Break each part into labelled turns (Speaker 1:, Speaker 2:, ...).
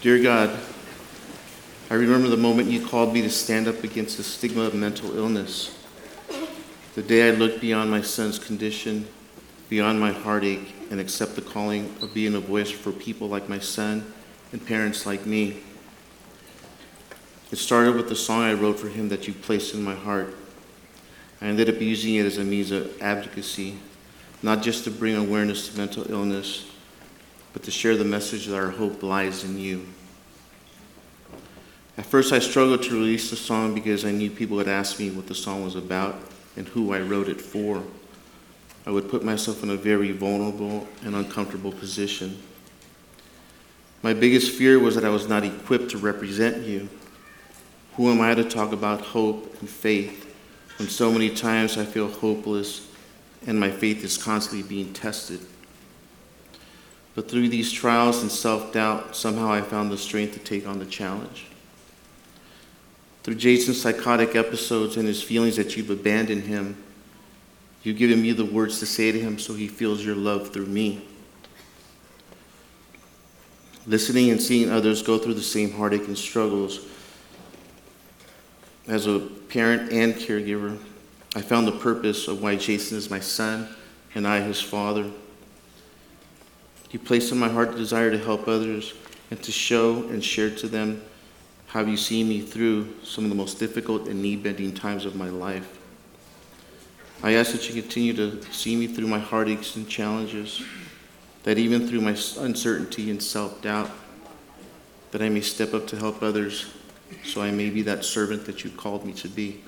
Speaker 1: Dear God, I remember the moment you called me to stand up against the stigma of mental illness. The day I looked beyond my son's condition, beyond my heartache, and accept the calling of being a voice for people like my son and parents like me. It started with the song I wrote for him that you placed in my heart. I ended up using it as a means of advocacy, not just to bring awareness to mental illness, but to share the message that our hope lies in you. At first, I struggled to release the song because I knew people would ask me what the song was about and who I wrote it for. I would put myself in a very vulnerable and uncomfortable position. My biggest fear was that I was not equipped to represent you. Who am I to talk about hope and faith when so many times I feel hopeless and my faith is constantly being tested? But through these trials and self doubt, somehow I found the strength to take on the challenge. Through Jason's psychotic episodes and his feelings that you've abandoned him, you've given me the words to say to him so he feels your love through me. Listening and seeing others go through the same heartache and struggles. As a parent and caregiver, I found the purpose of why Jason is my son and I his father. You placed in my heart the desire to help others and to show and share to them how you see me through some of the most difficult and knee bending times of my life. I ask that you continue to see me through my heartaches and challenges, that even through my uncertainty and self doubt, that I may step up to help others so I may be that servant that you called me to be.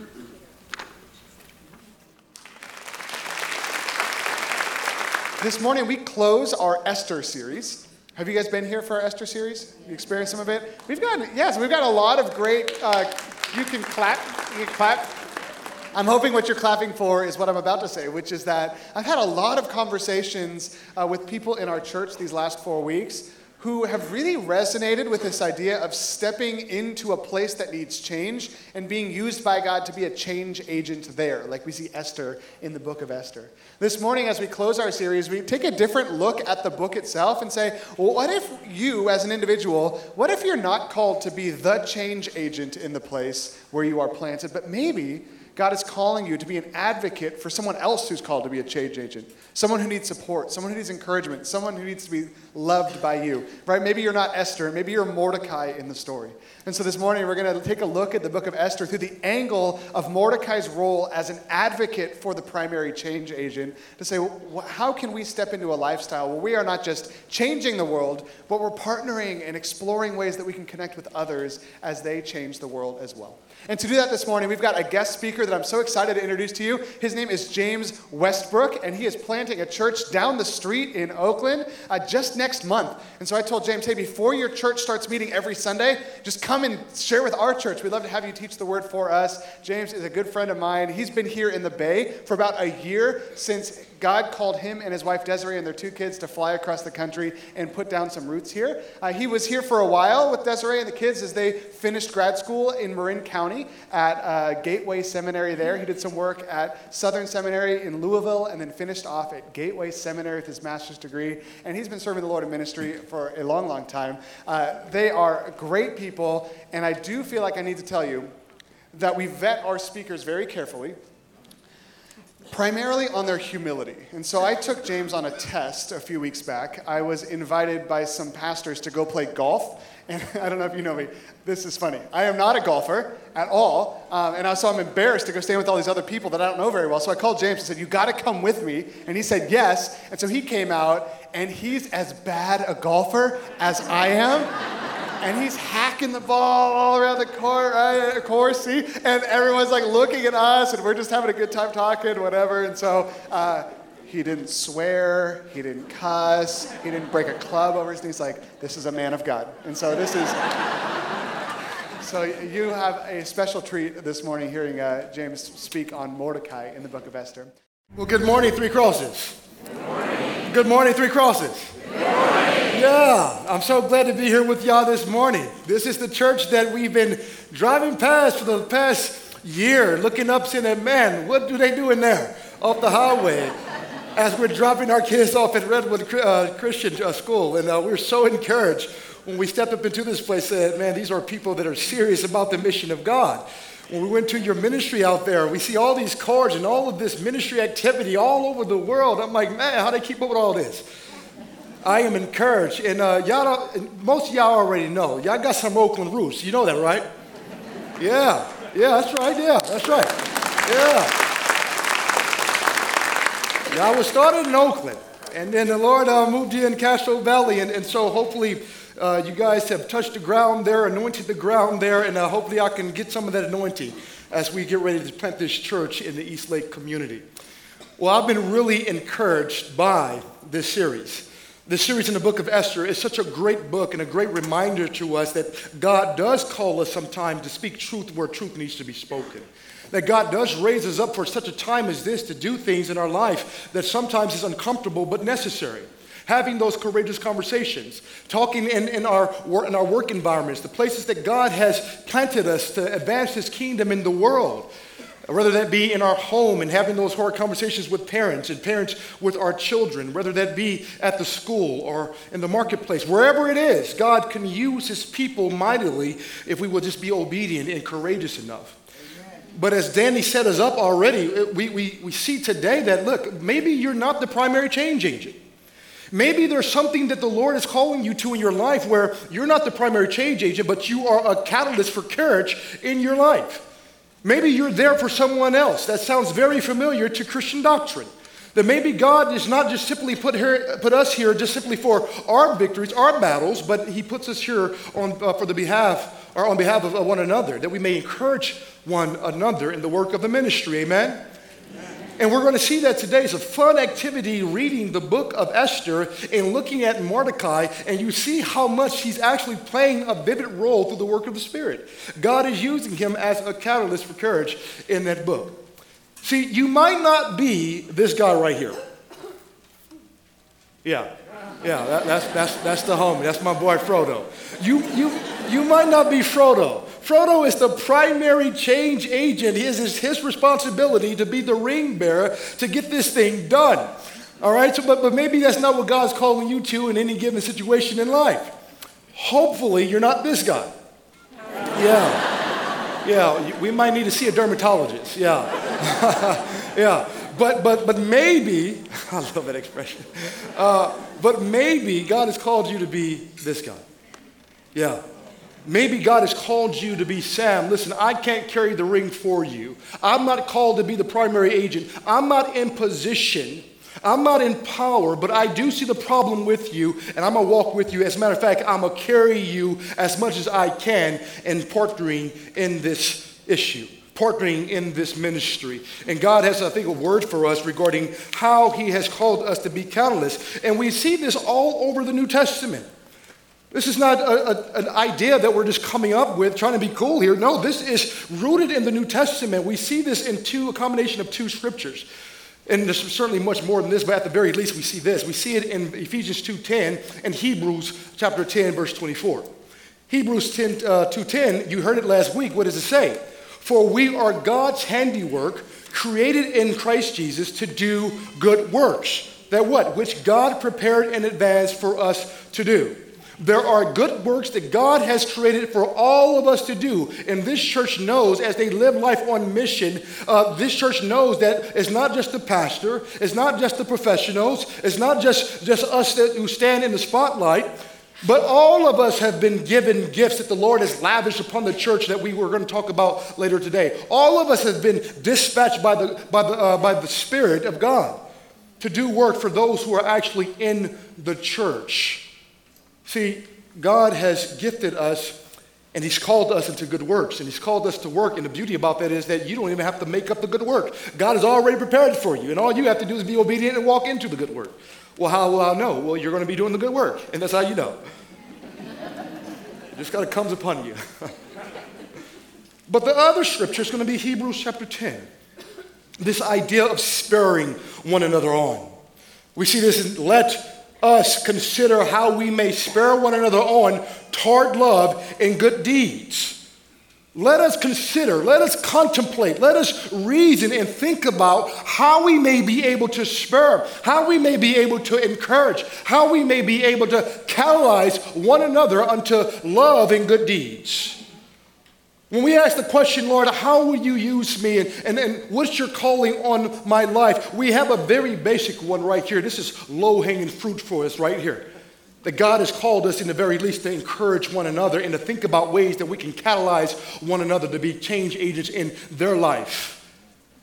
Speaker 2: This morning we close our Esther series. Have you guys been here for our Esther series? You experienced some of it? We've got yes, we've got a lot of great. Uh, you can clap. You can clap. I'm hoping what you're clapping for is what I'm about to say, which is that I've had a lot of conversations uh, with people in our church these last four weeks who have really resonated with this idea of stepping into a place that needs change and being used by God to be a change agent there, like we see Esther in the book of Esther. This morning, as we close our series, we take a different look at the book itself and say, well, what if you, as an individual, what if you're not called to be the change agent in the place where you are planted, but maybe God is calling you to be an advocate for someone else who's called to be a change agent, someone who needs support, someone who needs encouragement, someone who needs to be loved by you, right? Maybe you're not Esther, maybe you're Mordecai in the story. And so this morning we're going to take a look at the book of Esther through the angle of Mordecai's role as an advocate for the primary change agent to say, how can we step into a lifestyle where we are not just changing the world, but we're partnering and exploring ways that we can connect with others as they change the world as well. And to do that this morning, we've got a guest speaker that I'm so excited to introduce to you. His name is James Westbrook, and he is planting a church down the street in Oakland uh, just next month. And so I told James, hey, before your church starts meeting every Sunday, just come and share with our church. We'd love to have you teach the word for us. James is a good friend of mine. He's been here in the Bay for about a year since God called him and his wife Desiree and their two kids to fly across the country and put down some roots here. Uh, he was here for a while with Desiree and the kids as they finished grad school in Marin County at uh, Gateway Seminary there. He did some work at Southern Seminary in Louisville and then finished off at Gateway Seminary with his master's degree. And he's been serving the Lord in ministry for a long, long time. Uh, they are great people, and I do feel like I need to tell you that we vet our speakers very carefully primarily on their humility. And so I took James on a test a few weeks back. I was invited by some pastors to go play golf. And I don't know if you know me, this is funny. I am not a golfer at all. Um, and so I'm embarrassed to go stand with all these other people that I don't know very well. So I called James and said, You got to come with me. And he said, Yes. And so he came out, and he's as bad a golfer as I am and he's hacking the ball all around the court, right, course, see? And everyone's like looking at us, and we're just having a good time talking, whatever. And so uh, he didn't swear, he didn't cuss, he didn't break a club over his knee. He's like, this is a man of God. And so this is. so you have a special treat this morning hearing uh, James speak on Mordecai in the book of Esther.
Speaker 3: Well, good morning, Three Crosses. Good morning, good morning Three Crosses. Yeah, I'm so glad to be here with y'all this morning. This is the church that we've been driving past for the past year, looking up, saying, man, what do they do in there off the highway? As we're dropping our kids off at Redwood uh, Christian uh, School, and uh, we're so encouraged when we stepped up into this place, said, man, these are people that are serious about the mission of God. When we went to your ministry out there, we see all these cards and all of this ministry activity all over the world. I'm like, man, how do they keep up with all this? I am encouraged. And uh, y'all most of y'all already know. Y'all got some Oakland roots. You know that, right? Yeah, yeah, that's right. Yeah, that's right. Yeah. I was started in Oakland, and then the Lord uh, moved you in Castro Valley, and, and so hopefully uh, you guys have touched the ground there, anointed the ground there, and uh, hopefully I can get some of that anointing as we get ready to plant this church in the East Lake community. Well, I've been really encouraged by this series. This series in the book of Esther is such a great book and a great reminder to us that God does call us sometimes to speak truth where truth needs to be spoken that God does raise us up for such a time as this to do things in our life that sometimes is uncomfortable but necessary. Having those courageous conversations, talking in, in, our, in our work environments, the places that God has planted us to advance His kingdom in the world whether that be in our home and having those hard conversations with parents and parents with our children, whether that be at the school or in the marketplace, wherever it is, God can use his people mightily if we will just be obedient and courageous enough. But as Danny set us up already, we, we, we see today that, look, maybe you're not the primary change agent. Maybe there's something that the Lord is calling you to in your life where you're not the primary change agent, but you are a catalyst for courage in your life. Maybe you're there for someone else. That sounds very familiar to Christian doctrine. That maybe God is not just simply put, here, put us here just simply for our victories, our battles, but He puts us here on, uh, for the behalf or on behalf of one another, that we may encourage one another in the work of the ministry. Amen? And we're going to see that today. It's a fun activity reading the book of Esther and looking at Mordecai, and you see how much he's actually playing a vivid role through the work of the Spirit. God is using him as a catalyst for courage in that book. See, you might not be this guy right here. Yeah, yeah, that, that's, that's, that's the homie. That's my boy Frodo. You, you, you might not be Frodo. Frodo is the primary change agent. It is his responsibility to be the ring bearer to get this thing done. All right, so, but, but maybe that's not what God's calling you to in any given situation in life. Hopefully, you're not this guy. Yeah. Yeah, we might need to see a dermatologist. Yeah. yeah. But, but, but maybe, I love that expression. Uh, but maybe God has called you to be this guy. Yeah. Maybe God has called you to be Sam. Listen, I can't carry the ring for you. I'm not called to be the primary agent. I'm not in position. I'm not in power, but I do see the problem with you, and I'm gonna walk with you. As a matter of fact, I'm gonna carry you as much as I can in partnering in this issue, partnering in this ministry. And God has, I think, a word for us regarding how He has called us to be catalysts. And we see this all over the New Testament. This is not a, a, an idea that we're just coming up with, trying to be cool here. No, this is rooted in the New Testament. We see this in two, a combination of two scriptures. And there's certainly much more than this, but at the very least, we see this. We see it in Ephesians 2.10 and Hebrews chapter 10, verse 24. Hebrews 10, uh, 2.10, you heard it last week. What does it say? For we are God's handiwork, created in Christ Jesus to do good works. That what? Which God prepared in advance for us to do. There are good works that God has created for all of us to do. And this church knows as they live life on mission, uh, this church knows that it's not just the pastor, it's not just the professionals, it's not just, just us that, who stand in the spotlight. But all of us have been given gifts that the Lord has lavished upon the church that we were going to talk about later today. All of us have been dispatched by the, by the, uh, by the Spirit of God to do work for those who are actually in the church. See, God has gifted us and He's called us into good works and He's called us to work. And the beauty about that is that you don't even have to make up the good work. God has already prepared it for you. And all you have to do is be obedient and walk into the good work. Well, how will I know? Well, you're going to be doing the good work. And that's how you know. it just kind of comes upon you. but the other scripture is going to be Hebrews chapter 10. This idea of spurring one another on. We see this in let us consider how we may spur one another on toward love and good deeds. let us consider, let us contemplate, let us reason and think about how we may be able to spur, how we may be able to encourage, how we may be able to catalyze one another unto love and good deeds. When we ask the question, Lord, how will you use me and, and, and what's your calling on my life? We have a very basic one right here. This is low hanging fruit for us right here. That God has called us, in the very least, to encourage one another and to think about ways that we can catalyze one another to be change agents in their life.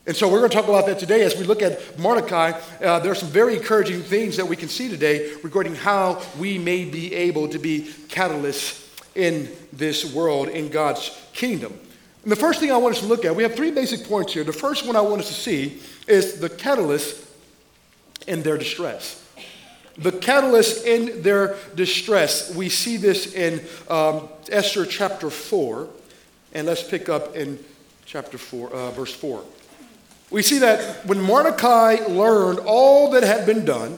Speaker 3: And so we're going to talk about that today as we look at Mordecai. Uh, there are some very encouraging things that we can see today regarding how we may be able to be catalysts in this world, in God's kingdom. And the first thing I want us to look at, we have three basic points here. The first one I want us to see is the catalyst in their distress. The catalyst in their distress. We see this in um, Esther chapter 4. And let's pick up in chapter 4, uh, verse 4. We see that when Mordecai learned all that had been done,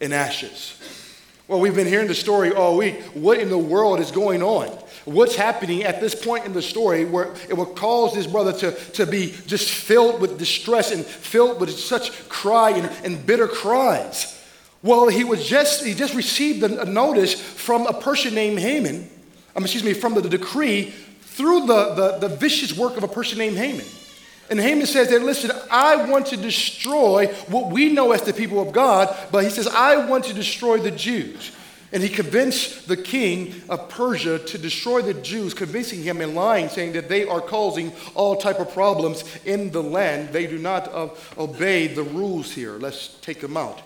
Speaker 3: and ashes. Well, we've been hearing the story all week. What in the world is going on? What's happening at this point in the story where it will cause this brother to, to be just filled with distress and filled with such cry and, and bitter cries? Well, he was just he just received a, a notice from a person named Haman, um, excuse me, from the, the decree through the, the, the vicious work of a person named Haman. And Haman says that, listen, I want to destroy what we know as the people of God, but he says, I want to destroy the Jews. And he convinced the king of Persia to destroy the Jews, convincing him and lying, saying that they are causing all type of problems in the land. They do not uh, obey the rules here. Let's take them out.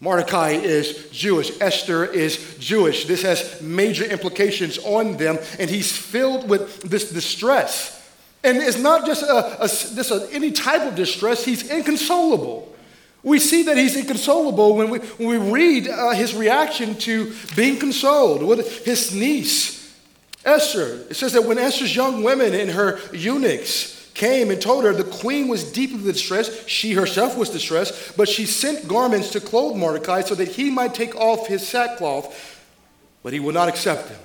Speaker 3: Mordecai is Jewish. Esther is Jewish. This has major implications on them, and he's filled with this distress. And it's not just, a, a, a, any type of distress, he's inconsolable. We see that he's inconsolable when we, when we read uh, his reaction to being consoled with his niece, Esther. It says that when Esther's young women and her eunuchs came and told her the queen was deeply distressed, she herself was distressed, but she sent garments to clothe Mordecai so that he might take off his sackcloth, but he would not accept them.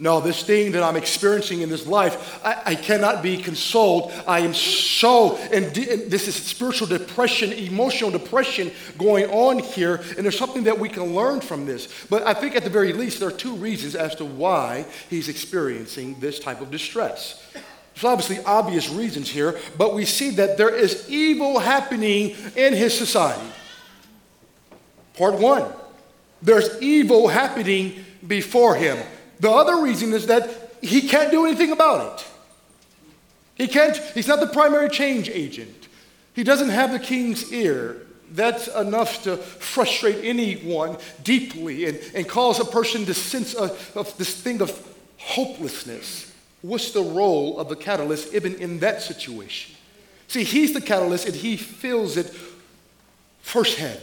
Speaker 3: No, this thing that I'm experiencing in this life, I, I cannot be consoled. I am so, and, this is spiritual depression, emotional depression going on here, and there's something that we can learn from this. But I think at the very least, there are two reasons as to why he's experiencing this type of distress. There's obviously obvious reasons here, but we see that there is evil happening in his society. Part one, there's evil happening before him. The other reason is that he can't do anything about it. He can't, he's not the primary change agent. He doesn't have the king's ear. That's enough to frustrate anyone deeply and, and cause a person to sense of, of this thing of hopelessness. What's the role of the catalyst even in that situation? See, he's the catalyst and he feels it firsthand.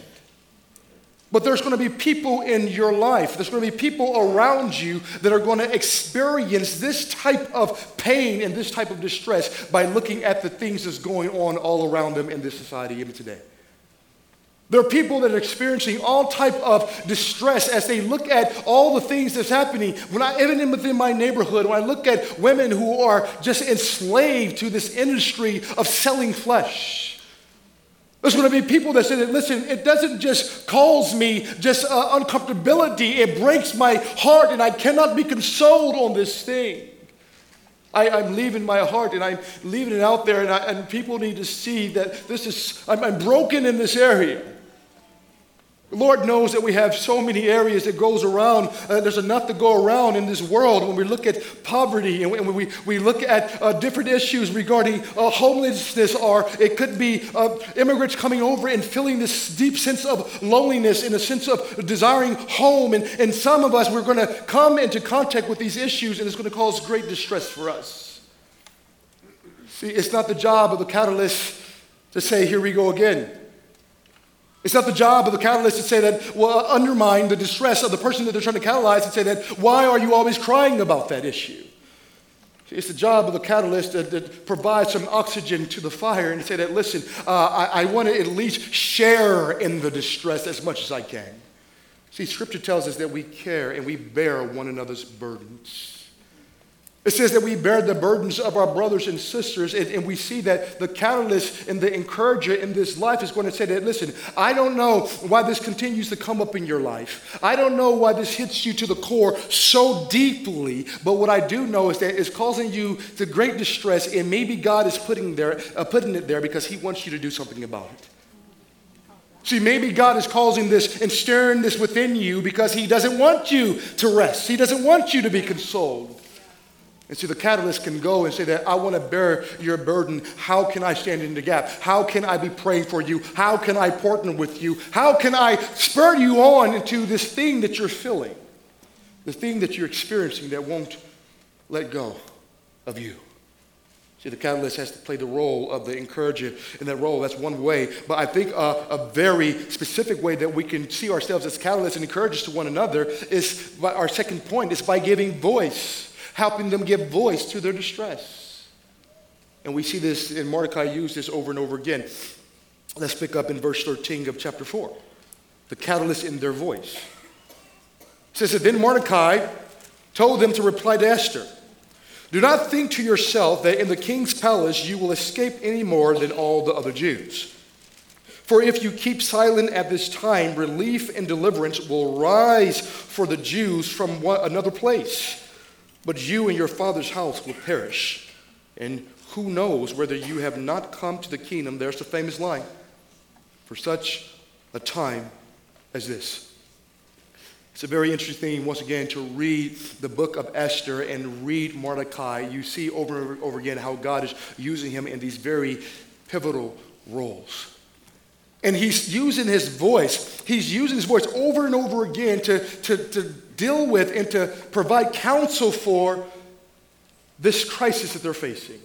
Speaker 3: But there's going to be people in your life, there's going to be people around you that are going to experience this type of pain and this type of distress by looking at the things that's going on all around them in this society even today. There are people that are experiencing all type of distress as they look at all the things that's happening. When I, even within my neighborhood, when I look at women who are just enslaved to this industry of selling flesh, there's going to be people that say that, listen, it doesn't just cause me just uh, uncomfortability, it breaks my heart, and I cannot be consoled on this thing. I, am leaving my heart and I'm leaving it out there, and, I, and people need to see that this is, I'm, I'm broken in this area. Lord knows that we have so many areas that goes around. Uh, there's enough to go around in this world when we look at poverty and when we, we look at uh, different issues regarding uh, homelessness, or it could be uh, immigrants coming over and feeling this deep sense of loneliness and a sense of desiring home. And, and some of us, we're going to come into contact with these issues and it's going to cause great distress for us. See, it's not the job of the catalyst to say, here we go again. It's not the job of the catalyst to say that, well, undermine the distress of the person that they're trying to catalyze and say that, why are you always crying about that issue? It's the job of the catalyst that, that provides some oxygen to the fire and say that, listen, uh, I, I want to at least share in the distress as much as I can. See, Scripture tells us that we care and we bear one another's burdens. It says that we bear the burdens of our brothers and sisters, and, and, we see that the catalyst and the encourager in this life is going to say that, listen, I don't know why this continues to come up in your life. I don't know why this hits you to the core so deeply, but what I do know is that it's causing you to great distress, and maybe God is putting, there, uh, putting it there because He wants you to do something about it. See, maybe God is causing this and stirring this within you because He doesn't want you to rest, He doesn't want you to be consoled. And so the catalyst can go and say that I want to bear your burden. How can I stand in the gap? How can I be praying for you? How can I partner with you? How can I spur you on into this thing that you're feeling? The thing that you're experiencing that won't let go of you. See, the catalyst has to play the role of the encourager in that role. That's one way. But I think uh, a very specific way that we can see ourselves as catalysts and encouragers to one another is by our second point is by giving voice helping them give voice to their distress. And we see this, and Mordecai used this over and over again. Let's pick up in verse 13 of chapter 4. The catalyst in their voice. It says that then Mordecai told them to reply to Esther Do not think to yourself that in the king's palace you will escape any more than all the other Jews. For if you keep silent at this time, relief and deliverance will rise for the Jews from one, another place but you and your father's house will perish. And who knows whether you have not come to the kingdom? There's the famous line for such a time as this. It's a very interesting thing, once again, to read the book of Esther and read Mordecai. You see over and over again how God is using him in these very pivotal roles. And he's using his voice. He's using his voice over and over again to, to, to deal with and to provide counsel for this crisis that they're facing.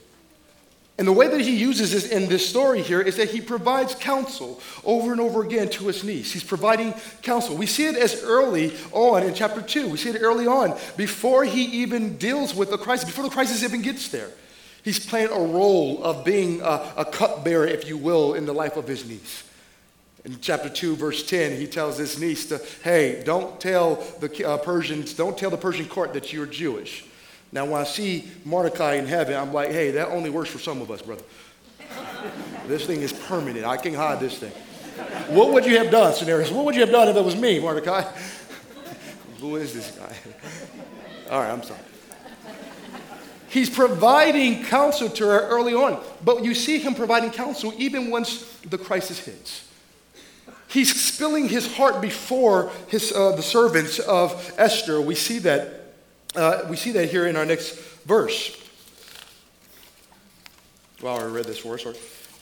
Speaker 3: And the way that he uses this in this story here is that he provides counsel over and over again to his niece. He's providing counsel. We see it as early on in chapter 2. We see it early on before he even deals with the crisis, before the crisis even gets there. He's playing a role of being a, a cupbearer, if you will, in the life of his niece. In chapter 2, verse 10, he tells his niece to, hey, don't tell the uh, Persians, don't tell the Persian court that you're Jewish. Now, when I see Mordecai in heaven, I'm like, hey, that only works for some of us, brother. this thing is permanent. I can't hide this thing. What would you have done, Cenarius? What would you have done if it was me, Mordecai? Who is this guy? All right, I'm sorry. He's providing counsel to her early on, but you see him providing counsel even once the crisis hits. He's spilling his heart before his, uh, the servants of Esther. We see that. Uh, we see that here in our next verse. Well, I read this verse.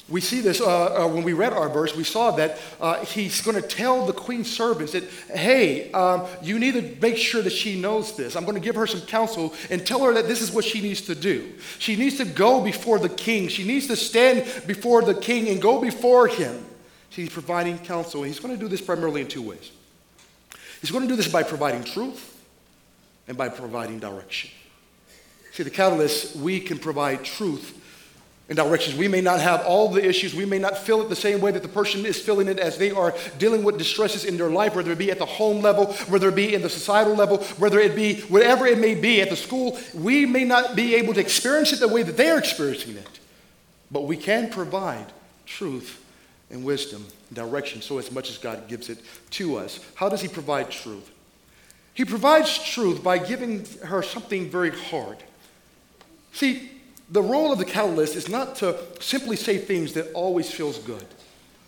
Speaker 3: We see this uh, uh, when we read our verse. We saw that uh, he's going to tell the queen's servants that, hey, um, you need to make sure that she knows this. I'm going to give her some counsel and tell her that this is what she needs to do. She needs to go before the king. She needs to stand before the king and go before him. He's providing counsel, he's going to do this primarily in two ways. He's going to do this by providing truth and by providing direction. See, the catalyst, we can provide truth and directions. We may not have all the issues. We may not feel it the same way that the person is feeling it as they are dealing with distresses in their life, whether it be at the home level, whether it be in the societal level, whether it be whatever it may be at the school. We may not be able to experience it the way that they're experiencing it, but we can provide truth and wisdom and direction so as much as God gives it to us. How does He provide truth? He provides truth by giving her something very hard. See, the role of the catalyst is not to simply say things that always feels good.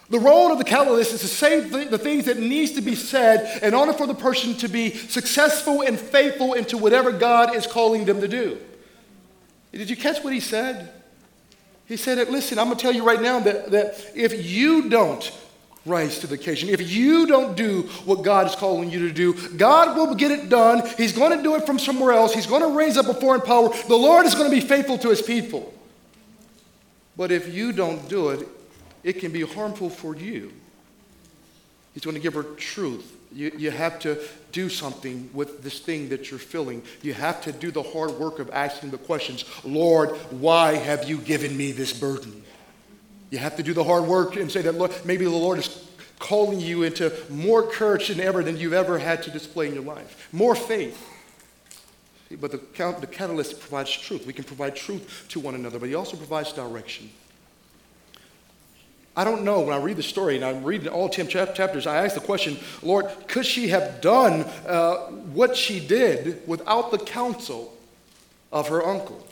Speaker 3: The role of the catalyst is to say the things that needs to be said in order for the person to be successful and faithful into whatever God is calling them to do. Did you catch what he said? He said, Listen, I'm going to tell you right now that, that if you don't rise to the occasion, if you don't do what God is calling you to do, God will get it done. He's going to do it from somewhere else. He's going to raise up a foreign power. The Lord is going to be faithful to his people. But if you don't do it, it can be harmful for you. He's going to give her truth. You, you have to do something with this thing that you're feeling. You have to do the hard work of asking the questions Lord, why have you given me this burden? You have to do the hard work and say that Lord, maybe the Lord is calling you into more courage than ever than you've ever had to display in your life, more faith. But the, the catalyst provides truth. We can provide truth to one another, but he also provides direction. I don't know. When I read the story and I'm reading all 10 chapters, I ask the question, Lord, could she have done uh, what she did without the counsel of her uncle?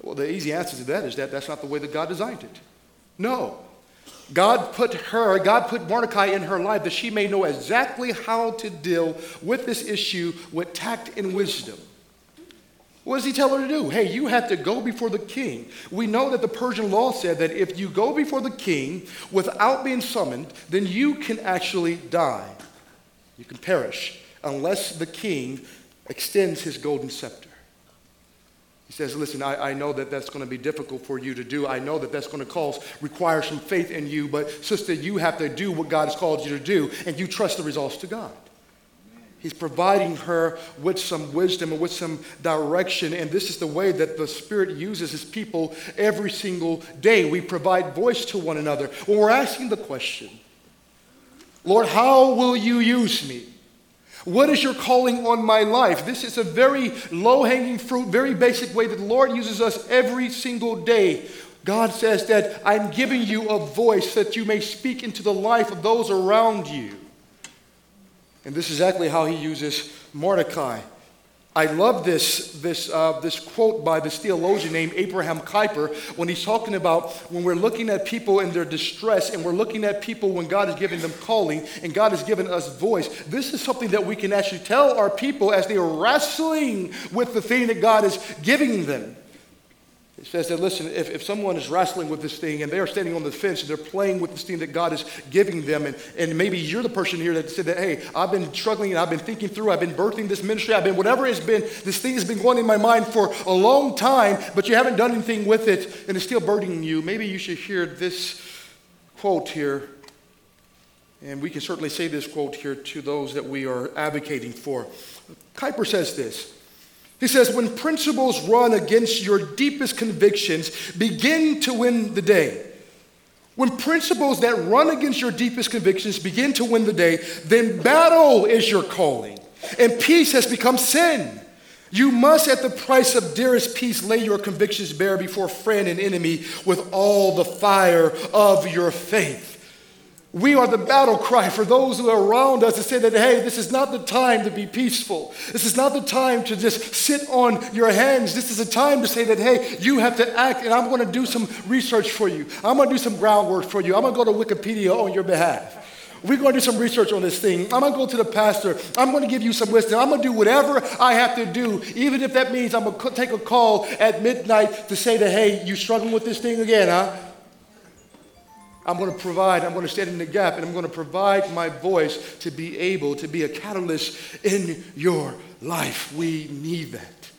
Speaker 3: Well, the easy answer to that is that that's not the way that God designed it. No. God put her, God put Mordecai in her life that she may know exactly how to deal with this issue with tact and wisdom. What does he tell her to do? Hey, you have to go before the king. We know that the Persian law said that if you go before the king without being summoned, then you can actually die. You can perish unless the king extends his golden scepter. He says, Listen, I, I know that that's going to be difficult for you to do. I know that that's going to cause, require some faith in you, but sister, you have to do what God has called you to do, and you trust the results to God. He's providing her with some wisdom and with some direction. And this is the way that the Spirit uses His people every single day. We provide voice to one another. When we're asking the question, Lord, how will you use me? What is your calling on my life? This is a very low hanging fruit, very basic way that the Lord uses us every single day. God says that I'm giving you a voice that you may speak into the life of those around you. And this is exactly how he uses Mordecai. I love this, this, uh, this quote by this theologian named Abraham Kuyper when he's talking about when we're looking at people in their distress and we're looking at people when God is giving them calling and God has given us voice. This is something that we can actually tell our people as they are wrestling with the thing that God is giving them. Says that, listen, if, if someone is wrestling with this thing and they're standing on the fence and they're playing with this thing that God is giving them, and, and maybe you're the person here that said that, hey, I've been struggling and I've been thinking through, I've been birthing this ministry, I've been, whatever it's been, this thing has been going in my mind for a long time, but you haven't done anything with it and it's still burdening you. Maybe you should hear this quote here. And we can certainly say this quote here to those that we are advocating for. Kuyper says this he says, when principles run against your deepest convictions, begin to win the day. When principles that run against your deepest convictions begin to win the day, then battle is your calling, and peace has become sin. You must, at the price of dearest peace, lay your convictions bare before friend and enemy with all the fire of your faith. We are the battle cry for those who are around us to say that, hey, this is not the time to be peaceful. This is not the time to just sit on your hands. This is a time to say that, hey, you have to act, and I'm going to do some research for you. I'm going to do some groundwork for you. I'm going to go to Wikipedia on your behalf. We're going to do some research on this thing. I'm going to go to the pastor. I'm going to give you some wisdom. I'm going to do whatever I have to do, even if that means I'm going to take a call at midnight to say that, hey, you struggling with this thing again, huh? I'm going to provide, I'm going to stand in the gap, and I'm going to provide my voice to be able to be a catalyst in your life. We need that.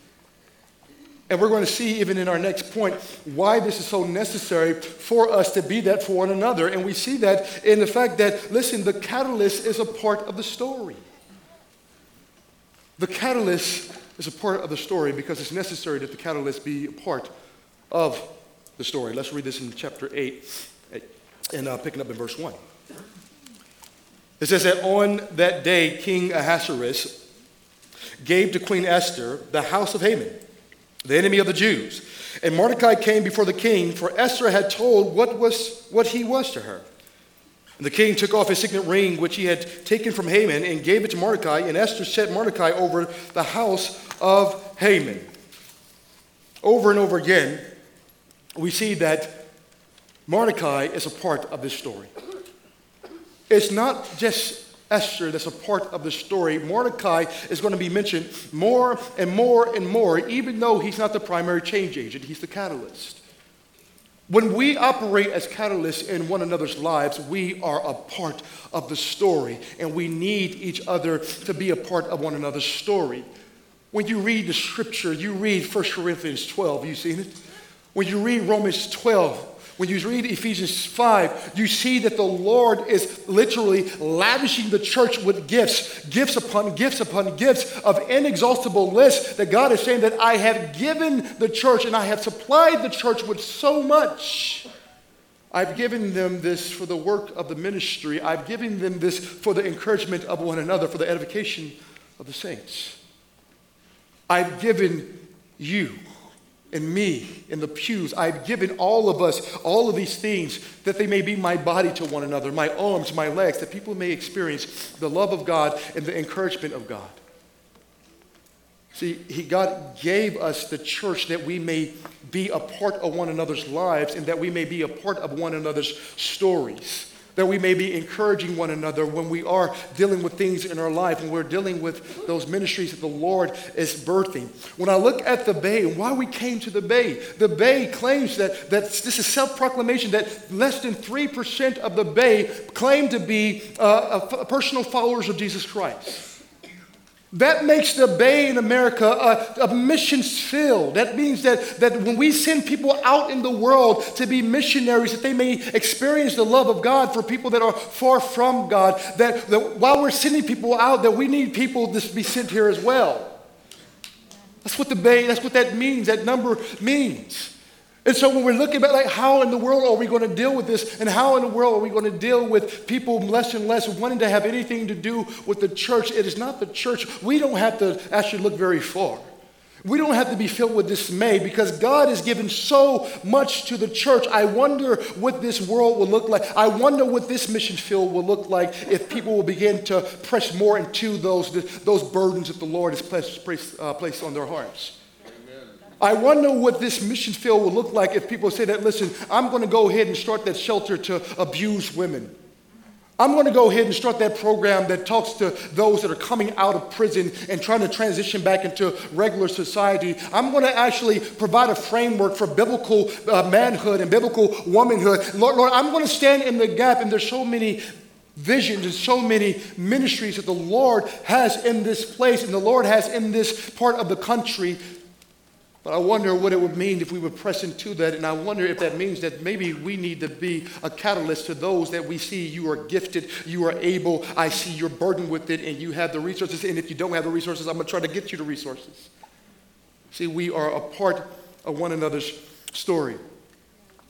Speaker 3: And we're going to see, even in our next point, why this is so necessary for us to be that for one another. And we see that in the fact that, listen, the catalyst is a part of the story. The catalyst is a part of the story because it's necessary that the catalyst be a part of the story. Let's read this in chapter 8 and uh, picking up in verse 1. It says that on that day, King Ahasuerus gave to Queen Esther the house of Haman, the enemy of the Jews. And Mordecai came before the king, for Esther had told what, was, what he was to her. And the king took off his signet ring, which he had taken from Haman, and gave it to Mordecai. And Esther set Mordecai over the house of Haman. Over and over again, we see that Mordecai is a part of this story. It's not just Esther that's a part of the story. Mordecai is going to be mentioned more and more and more, even though he's not the primary change agent, he's the catalyst. When we operate as catalysts in one another's lives, we are a part of the story, and we need each other to be a part of one another's story. When you read the scripture, you read 1 Corinthians 12, you've seen it? When you read Romans 12, when you read Ephesians 5, you see that the Lord is literally lavishing the church with gifts, gifts upon gifts upon gifts of inexhaustible lists that God is saying that I have given the church and I have supplied the church with so much. I've given them this for the work of the ministry. I've given them this for the encouragement of one another, for the edification of the saints. I've given you and me in the pews. I've given all of us all of these things that they may be my body to one another, my arms, my legs, that people may experience the love of God and the encouragement of God. See, he, God gave us the church that we may be a part of one another's lives and that we may be a part of one another's stories that we may be encouraging one another when we are dealing with things in our life, when we're dealing with those ministries that the Lord is birthing. When I look at the Bay and why we came to the Bay, the Bay claims that, that this is self proclamation that less than 3% of the Bay claim to be uh, personal followers of Jesus Christ. That makes the Bay in America a, a missions field. That means that, that when we send people out in the world to be missionaries, that they may experience the love of God for people that are far from God, that, that while we're sending people out, that we need people to be sent here as well. That's what the Bay, that's what that means, that number means. And so when we're looking at like how in the world are we going to deal with this and how in the world are we going to deal with people less and less wanting to have anything to do with the church, it is not the church. We don't have to actually look very far. We don't have to be filled with dismay because God has given so much to the church. I wonder what this world will look like. I wonder what this mission field will look like if people will begin to press more into those, those burdens that the Lord has placed, placed, uh, placed on their hearts. I wonder what this mission field will look like if people say that, listen, I'm going to go ahead and start that shelter to abuse women. I'm going to go ahead and start that program that talks to those that are coming out of prison and trying to transition back into regular society. I'm going to actually provide a framework for biblical uh, manhood and biblical womanhood. Lord, Lord, I'm going to stand in the gap, and there's so many visions and so many ministries that the Lord has in this place and the Lord has in this part of the country but I wonder what it would mean if we would press into that. And I wonder if that means that maybe we need to be a catalyst to those that we see you are gifted, you are able, I see you're burdened with it, and you have the resources. And if you don't have the resources, I'm going to try to get you the resources. See, we are a part of one another's story.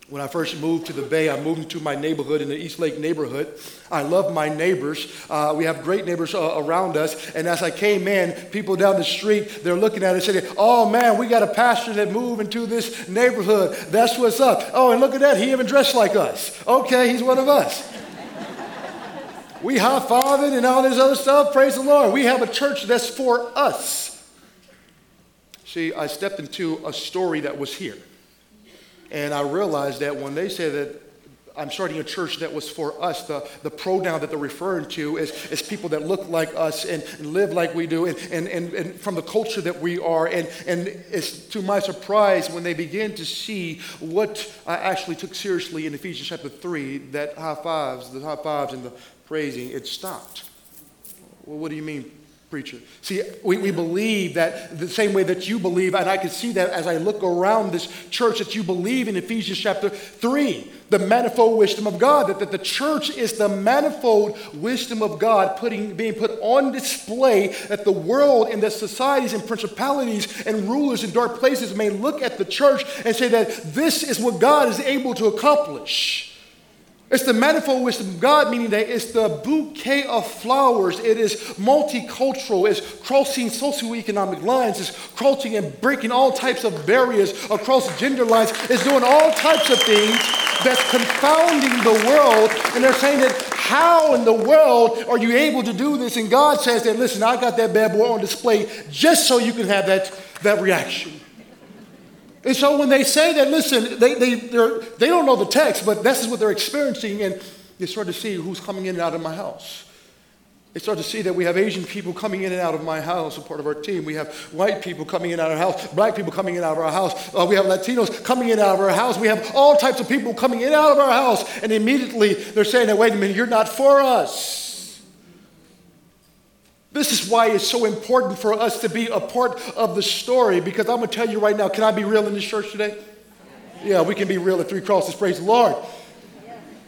Speaker 3: When I first moved to the Bay, I moved into my neighborhood in the East Lake neighborhood. I love my neighbors. Uh, we have great neighbors uh, around us. And as I came in, people down the street, they're looking at it and saying, Oh man, we got a pastor that moved into this neighborhood. That's what's up. Oh, and look at that. He even dressed like us. Okay, he's one of us. we high fiving and all this other stuff. Praise the Lord. We have a church that's for us. See, I stepped into a story that was here. And I realized that when they say that I'm starting a church that was for us, the, the pronoun that they're referring to is, is people that look like us and, and live like we do and, and, and, and, from the culture that we are. And, and it's to my surprise when they begin to see what I actually took seriously in Ephesians chapter 3 that high fives, the high fives and the praising, it stopped. Well, what do you mean preacher. See, we, we believe that the same way that you believe, and I can see that as I look around this church, that you believe in Ephesians chapter 3, the manifold wisdom of God, that, that the church is the manifold wisdom of God putting, being put on display, that the world and the societies and principalities and rulers in dark places may look at the church and say that this is what God is able to accomplish. It's the manifold wisdom of God, meaning that it's the bouquet of flowers. It is multicultural. It's crossing socioeconomic lines. It's crossing and breaking all types of barriers across gender lines. It's doing all types of things that's confounding the world. And they're saying that how in the world are you able to do this? And God says that, listen, I got that bad boy on display just so you can have that, that reaction. And so when they say that, listen, they, they, they don't know the text, but this is what they're experiencing, and they start to see who's coming in and out of my house. They start to see that we have Asian people coming in and out of my house, a part of our team. We have white people coming in and out of our house, black people coming in and out of our house. Uh, we have Latinos coming in and out of our house. We have all types of people coming in and out of our house. And immediately they're saying that, wait a minute, you're not for us. This is why it's so important for us to be a part of the story because I'm going to tell you right now can I be real in this church today? Yeah, we can be real at Three Crosses. Praise the Lord.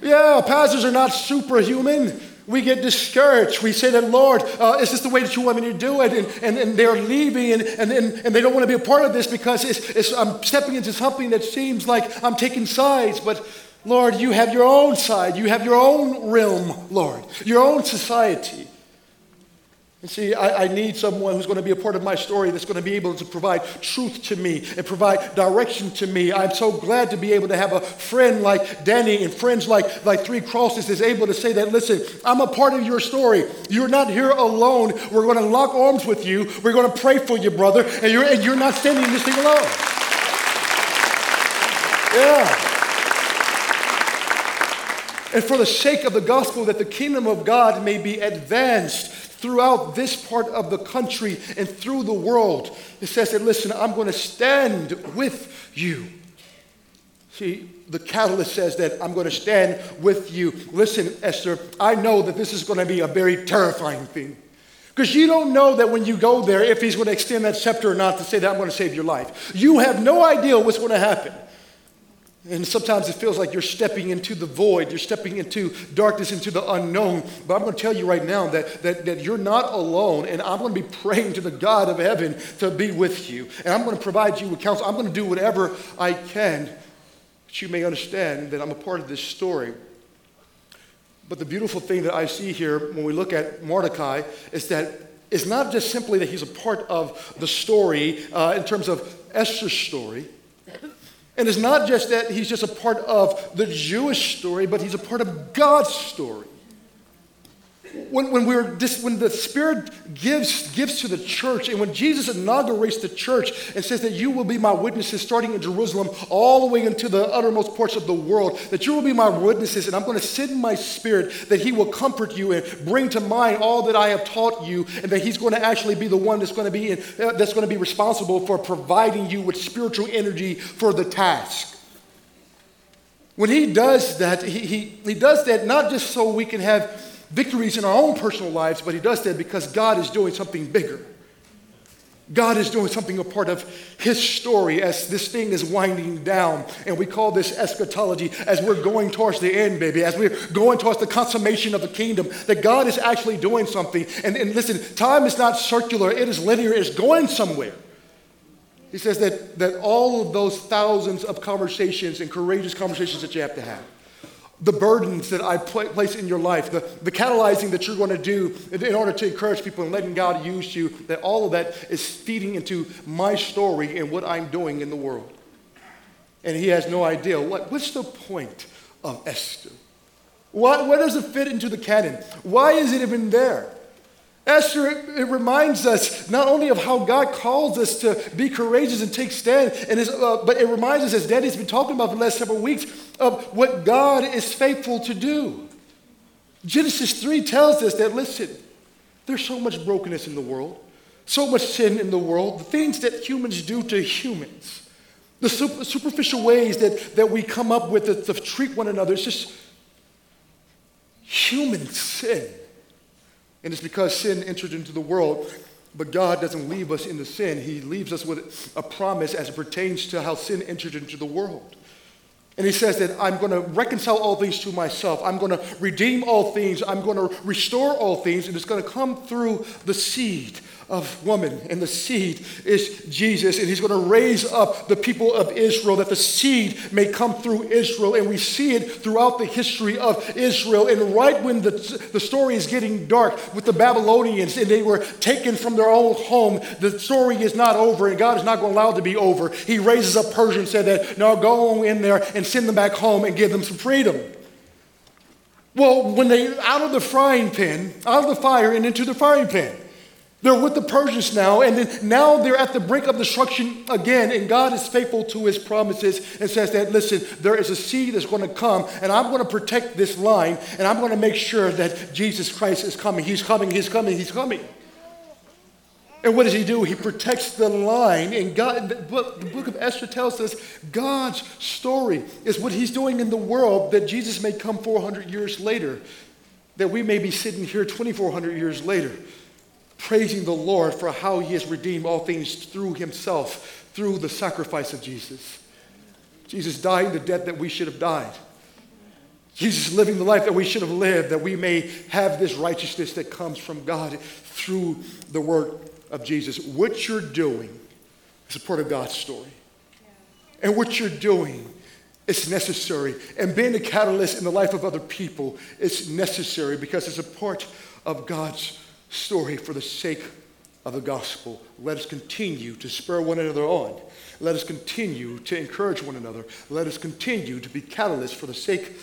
Speaker 3: Yeah, pastors are not superhuman. We get discouraged. We say that, Lord, uh, is this the way that you want me to do it? And, and, and they're leaving and, and, and, they don't want to be a part of this because it's, it's, I'm stepping into something that seems like I'm taking sides. But Lord, you have your own side. You have your own realm, Lord, your own society. And see, I, I, need someone who's going to be a part of my story that's going to be able to provide truth to me and provide direction to me. I'm so glad to be able to have a friend like Danny and friends like, like Three Crosses is able to say that, listen, I'm a part of your story. You're not here alone. We're going to lock arms with you. We're going to pray for you, brother. And you're, and you're not standing in this thing alone. Yeah. And for the sake of the gospel, that the kingdom of God may be advanced throughout this part of the country and through the world. It says that, listen, I'm going to stand with you. See, the catalyst says that I'm going to stand with you. Listen, Esther, I know that this is going to be a very terrifying thing. Because you don't know that when you go there, if he's going to extend that scepter or not to say that I'm going to save your life. You have no idea what's going to happen. And sometimes it feels like you're stepping into the void, you're stepping into darkness, into the unknown. But I'm going to tell you right now that, that, that you're not alone, and I'm going to be praying to the God of heaven to be with you. And I'm going to provide you with counsel. I'm going to do whatever I can that you may understand that I'm a part of this story. But the beautiful thing that I see here when we look at Mordecai is that it's not just simply that he's a part of the story uh, in terms of Esther's story. And it's not just that he's just a part of the Jewish story, but he's a part of God's story. When, when, we're when the Spirit gives, gives to the church, and when Jesus inaugurates the church and says that you will be my witnesses starting in Jerusalem all the way into the uttermost parts of the world, that you will be my witnesses, and I'm going to send my Spirit that He will comfort you and bring to mind all that I have taught you, and that He's going to actually be the one that's going to be, in, uh, that's going to be responsible for providing you with spiritual energy for the task. When He does that, He, he, he does that not just so we can have victories in our own personal lives, but he does that because God is doing something bigger. God is doing something a part of his story as this thing is winding down. And we call this eschatology as we're going towards the end, baby, as we're going towards the consummation of the kingdom, that God is actually doing something. And, and listen, time is not circular, it is linear, it's going somewhere. He says that, that all of those thousands of conversations and courageous conversations that you have to have, the burdens that I place in your life, the, the catalyzing that you're going to do in order to encourage people and letting God use you, that all of that is feeding into my story and what I'm doing in the world. And he has no idea what, what's the point of Esther? What, where does it fit into the canon? Why is it even there? Esther, it, reminds us not only of how God calls us to be courageous and take stand, and uh, but it reminds us, as Daddy's been talking about for the last several weeks, of what God is faithful to do. Genesis 3 tells us that, listen, there's so much brokenness in the world, so much sin in the world, the things that humans do to humans, the super, superficial ways that, that we come up with to, to treat one another, it's just human sin. And it's because sin entered into the world, but God doesn't leave us in the sin. He leaves us with a promise as it pertains to how sin entered into the world. And he says that I'm going to reconcile all things to myself. I'm going to redeem all things. I'm going to restore all things. And it's going to come through the seed of woman, and the seed is Jesus. And he's going to raise up the people of Israel that the seed may come through Israel. And we see it throughout the history of Israel. And right when the, the story is getting dark with the Babylonians and they were taken from their own home, the story is not over, and God is not going to allow it to be over. He raises up Persia and said that, no, go in there and send them back home and give them some freedom. Well, when they out of the frying pan, out of the fire and into the frying pan, They're with the Persians now, and now they're at the brink of destruction again. And God is faithful to his promises and says that, listen, there is a seed that's going to come, and I'm going to protect this line, and I'm going to make sure that Jesus Christ is coming. He's coming, he's coming, he's coming. And what does he do? He protects the line. And God, the book, the book of Esther tells us God's story is what he's doing in the world that Jesus may come 400 years later, that we may be sitting here 2,400 years later, praising the Lord for how he has redeemed all things through himself, through the sacrifice of Jesus. Jesus dying the death that we should have died. Jesus living the life that we should have lived, that we may have this righteousness that comes from God through the word of Jesus. What you're doing is a part of God's story. And what you're doing is necessary. And being a catalyst in the life of other people is necessary because it's a part of God's story for the sake of the gospel. Let us continue to spur one another on. Let us continue to encourage one another. Let us continue to be catalysts for the sake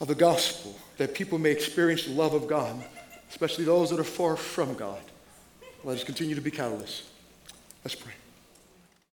Speaker 3: of the gospel, that people may experience the love of God, especially those that are far from God. Let us continue to be catalysts. Let's pray.